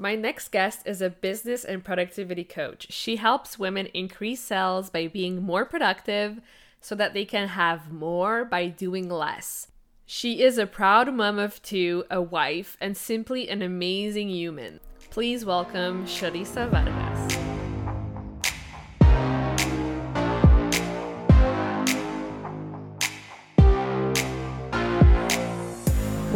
My next guest is a business and productivity coach. She helps women increase sales by being more productive so that they can have more by doing less. She is a proud mom of two, a wife, and simply an amazing human. Please welcome Charissa Vargas.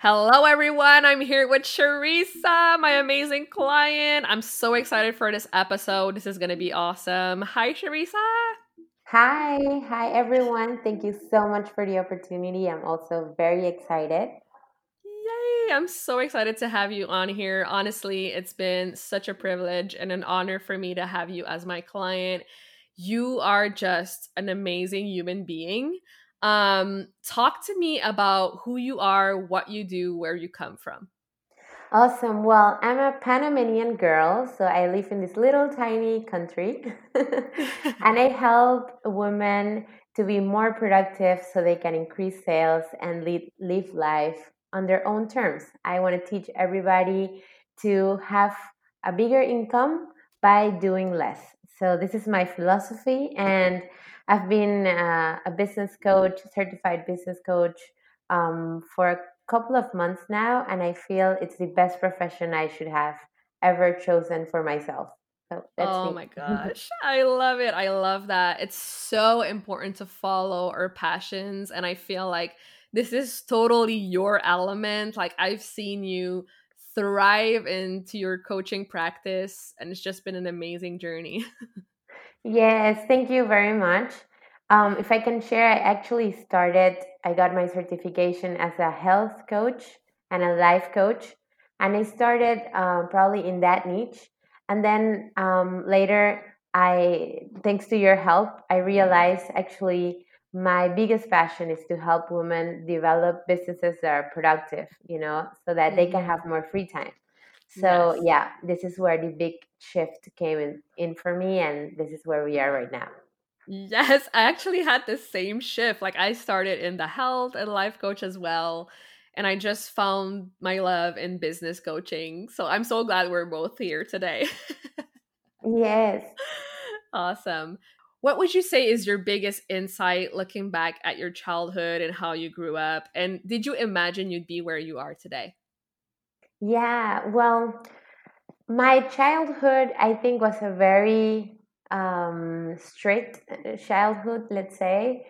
Hello, everyone. I'm here with Charissa, my amazing client. I'm so excited for this episode. This is going to be awesome. Hi, Charissa. Hi. Hi, everyone. Thank you so much for the opportunity. I'm also very excited. Yay. I'm so excited to have you on here. Honestly, it's been such a privilege and an honor for me to have you as my client. You are just an amazing human being. Um, talk to me about who you are, what you do, where you come from. Awesome. Well, I'm a Panamanian girl, so I live in this little tiny country and I help women to be more productive so they can increase sales and lead, live life on their own terms. I want to teach everybody to have a bigger income by doing less. So, this is my philosophy, and I've been uh, a business coach, certified business coach, um, for a couple of months now, and I feel it's the best profession I should have ever chosen for myself. So oh me. my gosh, I love it. I love that. It's so important to follow our passions, and I feel like this is totally your element. Like I've seen you thrive into your coaching practice, and it's just been an amazing journey. Yes, thank you very much. Um, if I can share, I actually started, I got my certification as a health coach and a life coach. And I started um, probably in that niche. And then um, later, I, thanks to your help, I realized actually my biggest passion is to help women develop businesses that are productive, you know, so that they can mm-hmm. have more free time. So yes. yeah, this is where the big shift came in, for me, and this is where we are right now. Yes, I actually had the same shift. Like I started in the health and life coach as well. And I just found my love in business coaching. So I'm so glad we're both here today. yes. Awesome. What would you say is your biggest insight looking back at your childhood and how you grew up? And did you imagine you'd be where you are today? Yeah, well, my childhood, I think, was a very um, strict childhood, let's say.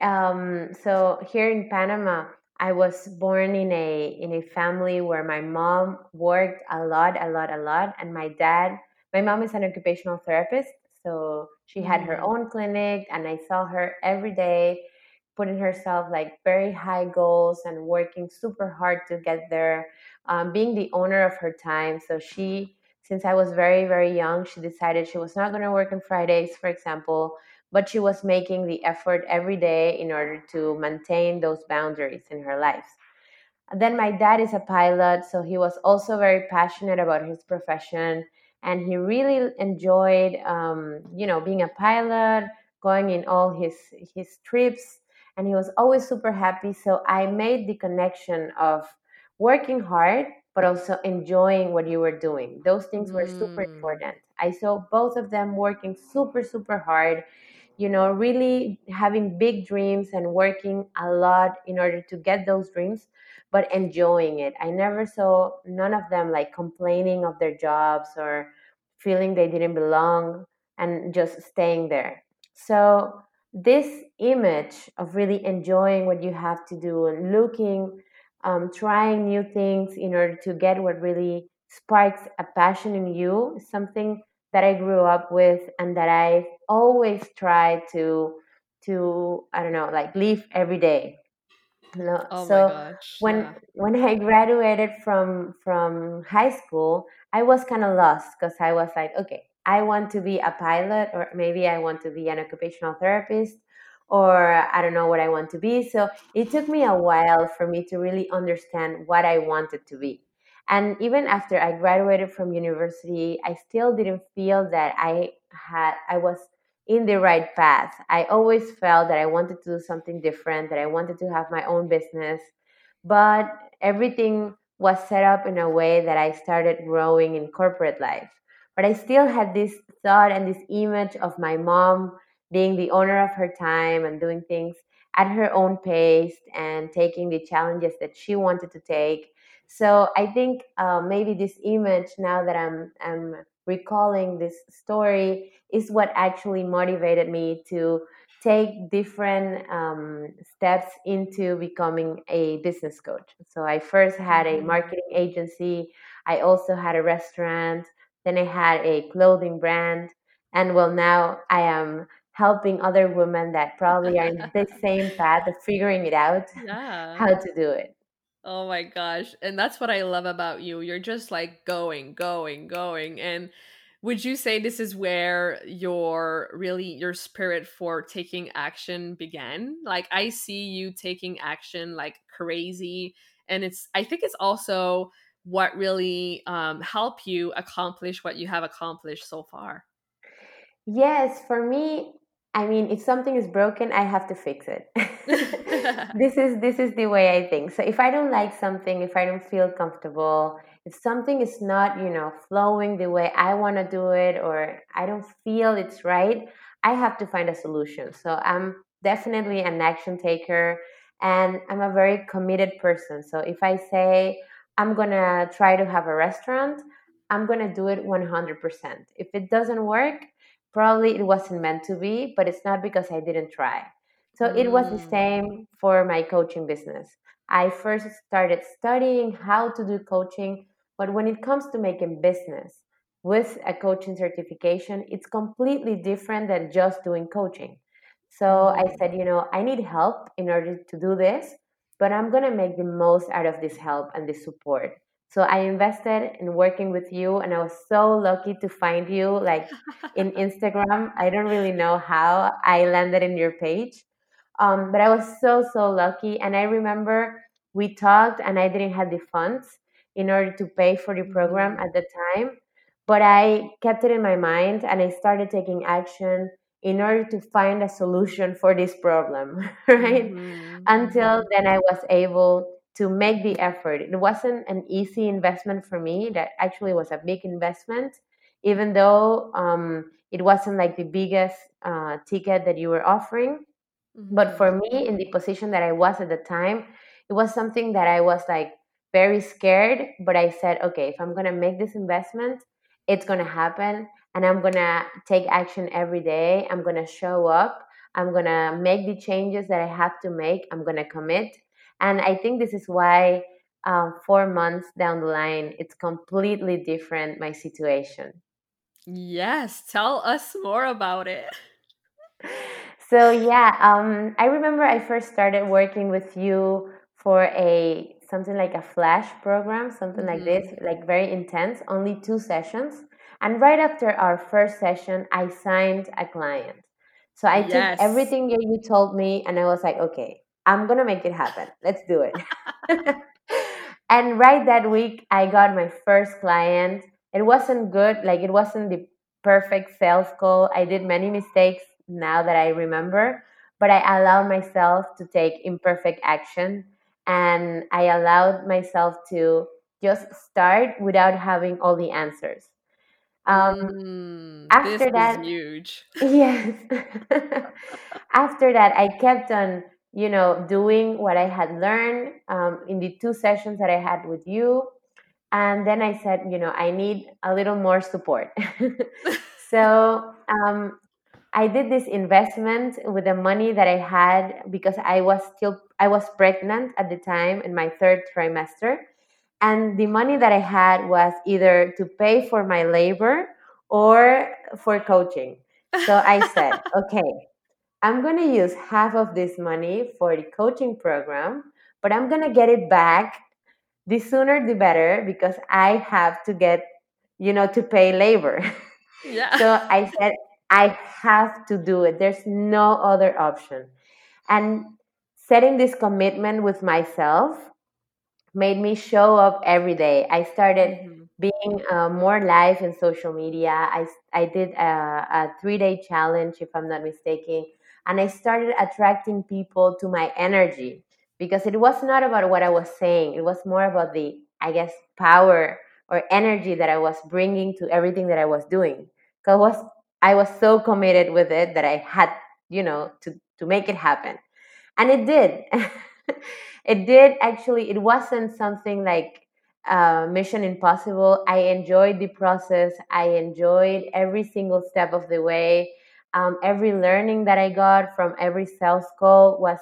Um, so here in Panama, I was born in a in a family where my mom worked a lot, a lot, a lot, and my dad. My mom is an occupational therapist, so she had her mm. own clinic, and I saw her every day putting herself like very high goals and working super hard to get there um, being the owner of her time. So she, since I was very, very young, she decided she was not going to work on Fridays, for example, but she was making the effort every day in order to maintain those boundaries in her life. And then my dad is a pilot, so he was also very passionate about his profession, and he really enjoyed, um, you know, being a pilot, going in all his his trips, and he was always super happy. So I made the connection of working hard but also enjoying what you were doing. Those things were super mm. important. I saw both of them working super super hard you know really having big dreams and working a lot in order to get those dreams but enjoying it. I never saw none of them like complaining of their jobs or feeling they didn't belong and just staying there. So this image of really enjoying what you have to do and looking, um, trying new things in order to get what really sparks a passion in you is something that I grew up with and that I always try to to I don't know like live every day. You know? Oh my so gosh. when Yeah. when I graduated from from high school, I was kind of lost because I was like, okay, I want to be a pilot, or maybe I want to be an occupational therapist, or I don't know what I want to be. So it took me a while for me to really understand what I wanted to be. And even after I graduated from university, I still didn't feel that I had I was in the right path. I always felt that I wanted to do something different, that I wanted to have my own business, but everything was set up in a way that I started growing in corporate life. But I still had this thought and this image of my mom being the owner of her time and doing things at her own pace and taking the challenges that she wanted to take. So I think uh, maybe this image, now that I'm, I'm recalling this story, is what actually motivated me to take different um, steps into becoming a business coach. So I first had a Mhm. marketing agency, I also had a restaurant, then I had a clothing brand, and well, now I am helping other women that probably are in the same path of figuring it out Yeah. how to do it. Oh my gosh. And that's what I love about you. You're just like going, going, going. And would you say this is where your really your spirit for taking action began? Like I see you taking action like crazy and it's I think it's also what really um help you accomplish what you have accomplished so far. Yes, for me, I mean, if something is broken, I have to fix it. this is this is the way I think. So if I don't like something, if I don't feel comfortable, if something is not, you know, flowing the way I want to do it or I don't feel it's right, I have to find a solution. So I'm definitely an action taker and I'm a very committed person. So if I say I'm going to try to have a restaurant, I'm going to do it 100%. If it doesn't work, probably it wasn't meant to be, but it's not because I didn't try. So it was the Mm. same for my coaching business. I first started studying how to do coaching, but when it comes to making business with a coaching certification, it's completely different than just doing coaching. So I Mhm. said, you know, I need help in order to do this, but I'm going to make the most out of this help and this support. So I invested in working with you, and I was so lucky to find you like in Instagram. I don't really know how I landed in your page, um, but I was so, so lucky. And I remember we talked, and I didn't have the funds in order to pay for the program Mhm. at the time, but I kept it in my mind and I started taking action in order to find a solution for this problem, right? Mhm. Until then, I was able to make the effort. It wasn't an easy investment for me, that actually was a big investment, even though um, it wasn't like the biggest uh, ticket that you were offering but Mhm. for me, in the position that I was at the time, it was something that I was like very scared. But I said, okay, if I'm going to make this investment, it's going to happen. And I'm going to take action every day. I'm going to show up. I'm going to make the changes that I have to make. I'm going to commit. And I think this is why um, four months down the line, it's completely different, my situation. Yes, tell us more about it. So yeah, um, I remember I first started working with you for a something like a flash program, something like this, Mhm. like very intense, only two sessions. And right after our first session, I signed a client. So I took everything that you told me and I was like, okay, I'm gonna make it happen. Let's do it. and right that week, I got my first client. It wasn't good, like it wasn't the perfect sales call. I did many mistakes now that I remember, but I allowed myself to take imperfect action and I allowed myself to just start without having all the answers. Um, Mm, this after is that, huge. yes, after that, I kept on, you know, doing what I had learned um, in the two sessions that I had with you. And then I said, you know, I need a little more support. so um, I did this investment with the money that I had because I was still I was pregnant at the time in my third trimester and the money that I had was either to pay for my labor or for coaching. So I said, okay, I'm going to use half of this money for the coaching program, but I'm going to get it back the sooner the better because I have to get, you know, to pay labor. Yeah. so I said, I have to do it. There's no other option. And setting this commitment with myself made me show up every day. I started mm-hmm. being uh, more live in social media. I, I did a, a three day challenge, if I'm not mistaken, and I started attracting people to my energy because it was not about what I was saying, it was more about the, I guess, power or energy that I was bringing to everything that I was doing. Because was I was so committed with it that I had, you know, to to make it happen, and it did. it did actually. It wasn't something like uh, Mission Impossible. I enjoyed the process. I enjoyed every single step of the way. Um, every learning that I got from every sales call was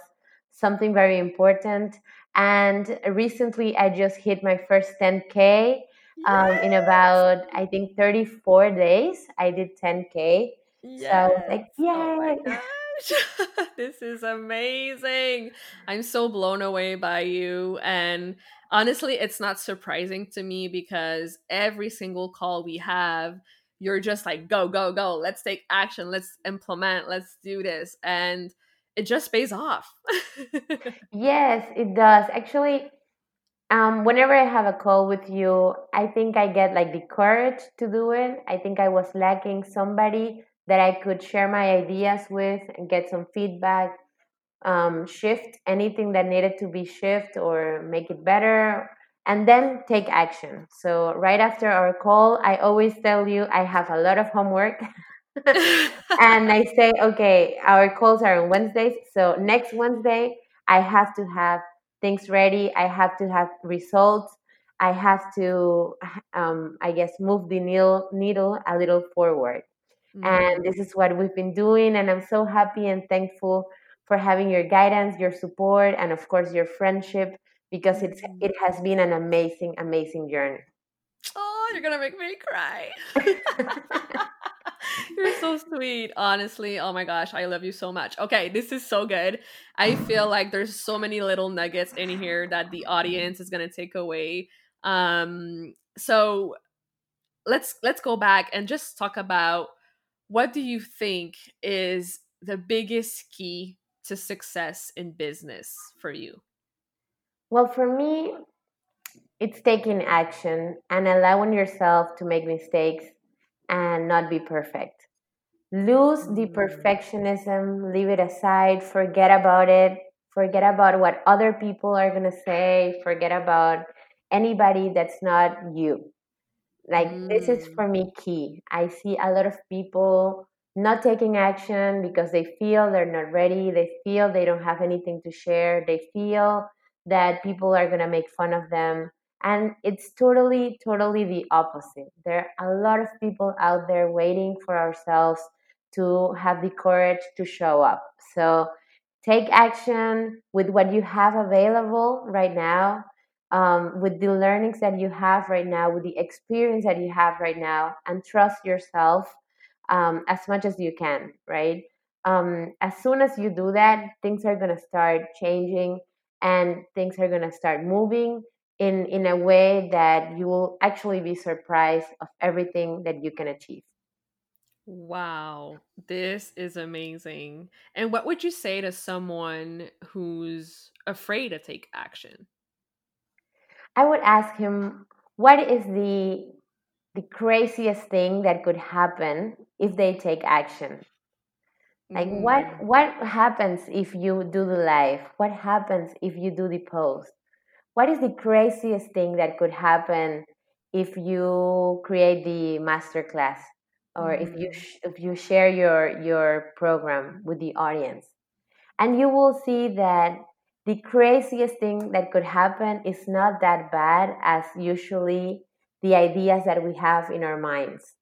something very important. And recently, I just hit my first 10K um, in about, I think, 34 days. I did 10K. Yes. So, like, yay. Oh this is amazing. I'm so blown away by you. And honestly, it's not surprising to me because every single call we have, you're just like, go, go, go. Let's take action. Let's implement. Let's do this. And it just pays off. yes, it does. Actually, um, whenever I have a call with you, I think I get like the courage to do it. I think I was lacking somebody that I could share my ideas with and get some feedback, um, shift anything that needed to be shift or make it better, and then take action. So right after our call, I always tell you I have a lot of homework. and I say, okay, our calls are on Wednesdays. So next Wednesday, I have to have things ready. I have to have results. I have to, um, I guess, move the needle, needle a little forward. Mm-hmm. And this is what we've been doing. And I'm so happy and thankful for having your guidance, your support, and of course, your friendship because it's mm-hmm. it has been an amazing, amazing journey. Oh, you're gonna make me cry. You're so sweet, honestly. Oh my gosh, I love you so much. Okay, this is so good. I feel like there's so many little nuggets in here that the audience is gonna take away. Um, so let's let's go back and just talk about what do you think is the biggest key to success in business for you? Well, for me, it's taking action and allowing yourself to make mistakes and not be perfect. Lose the mm. perfectionism, leave it aside, forget about it, forget about what other people are going to say, forget about anybody that's not you. Like, mm. this is mm. for me key. I see a lot of people not taking action because they feel they're not ready, they feel they don't have anything to share, they feel that people are going to make fun of them and it's totally, totally the opposite. There are a lot of people out there waiting for ourselves to have the courage to show up. So take action with what you have available right now, um, with the learnings that you have right now, with the experience that you have right now, and trust yourself um, as much as you can, right? Um, as soon as you do that, things are going to start changing and things are going to start moving in in a way that you will actually be surprised of everything that you can achieve. Wow this is amazing. And what would you say to someone who's afraid to take action? I would ask him what is the the craziest thing that could happen if they take action like mm. what what happens if you do the live what happens if you do the post what is the craziest thing that could happen if you create the masterclass or mm-hmm. if you mm. sh- if you share your your program with the audience and you will see that the craziest thing that could happen is not that bad as usually the ideas that we have in our minds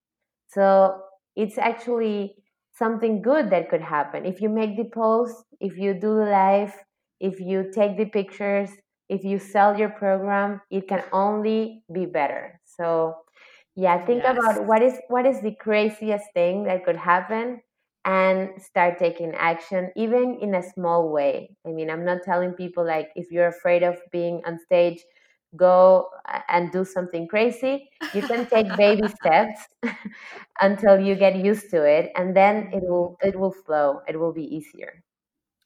so it's actually something good that could happen. If you make the post, if you do the live, if you take the pictures, if you sell your program, it can only be better. So yeah, think yes. about what is what is the craziest thing that could happen and start taking action even in a small way. I mean, I'm not telling people like if you're afraid of being on stage, go and do something crazy. You can take baby steps until you get used to it and then it will it will flow. It will be easier.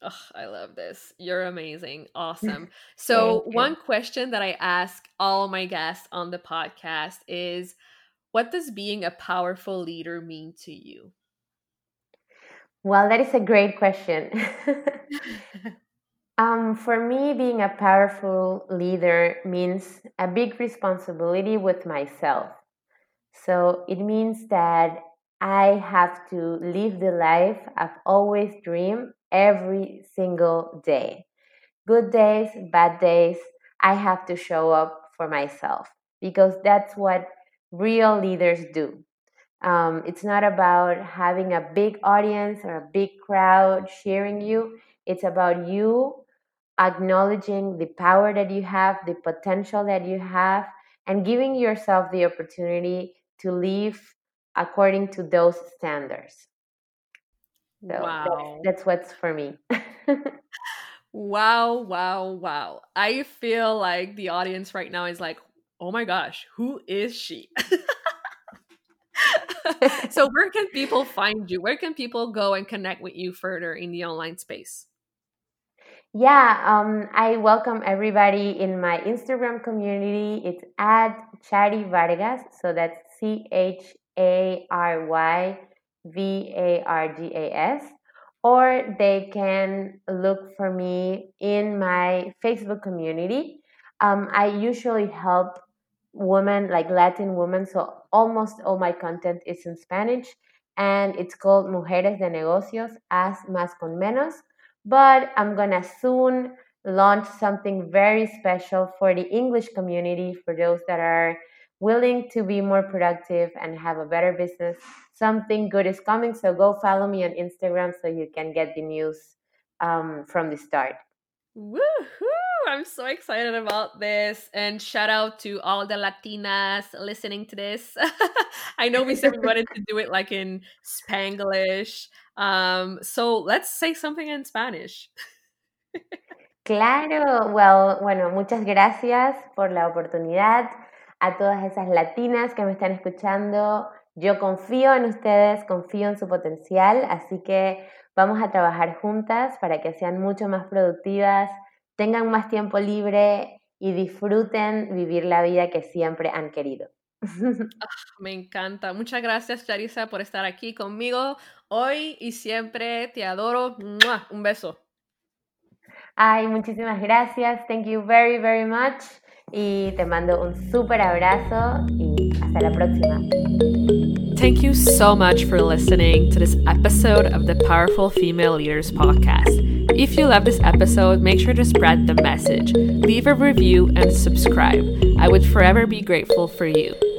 Oh, I love this. You're amazing. Awesome. So, one question that I ask all my guests on the podcast is what does being a powerful leader mean to you? Well, that is a great question. Um, for me, being a powerful leader means a big responsibility with myself. So it means that I have to live the life I've always dreamed every single day. Good days, bad days, I have to show up for myself because that's what real leaders do. Um, it's not about having a big audience or a big crowd cheering you. It's about you acknowledging the power that you have, the potential that you have, and giving yourself the opportunity to live according to those standards. So wow. that's, that's what's for me. wow, wow, wow. I feel like the audience right now is like, oh my gosh, who is she? so where can people find you? Where can people go and connect with you further in the online space? Yeah, um, I welcome everybody in my Instagram community. It's at Chary Vargas. So that's C H A R Y V A R G A S. Or they can look for me in my Facebook community. Um, I usually help women, like Latin women. So almost all my content is in Spanish and it's called Mujeres de Negocios, as más con menos. But I'm gonna soon launch something very special for the English community, for those that are willing to be more productive and have a better business. Something good is coming, so go follow me on Instagram so you can get the news um, from the start. Woohoo! I'm so excited about this. And shout out to all the Latinas listening to this. I know we said we wanted to do it like in Spanglish. Um, so let's say something in Spanish. Claro, well, bueno, muchas gracias por la oportunidad. A todas esas latinas que me están escuchando, yo confío en ustedes, confío en su potencial, así que vamos a trabajar juntas para que sean mucho más productivas, tengan más tiempo libre y disfruten vivir la vida que siempre han querido. Ah, me encanta. Muchas gracias, Charisa, por estar aquí conmigo hoy y siempre. Te adoro. Un beso. Ay, muchísimas gracias. Thank you very, very much. Y te mando un súper abrazo y hasta la próxima. Thank you so much for listening to this episode of the Powerful Female Leaders Podcast. If you love this episode, make sure to spread the message, leave a review, and subscribe. I would forever be grateful for you.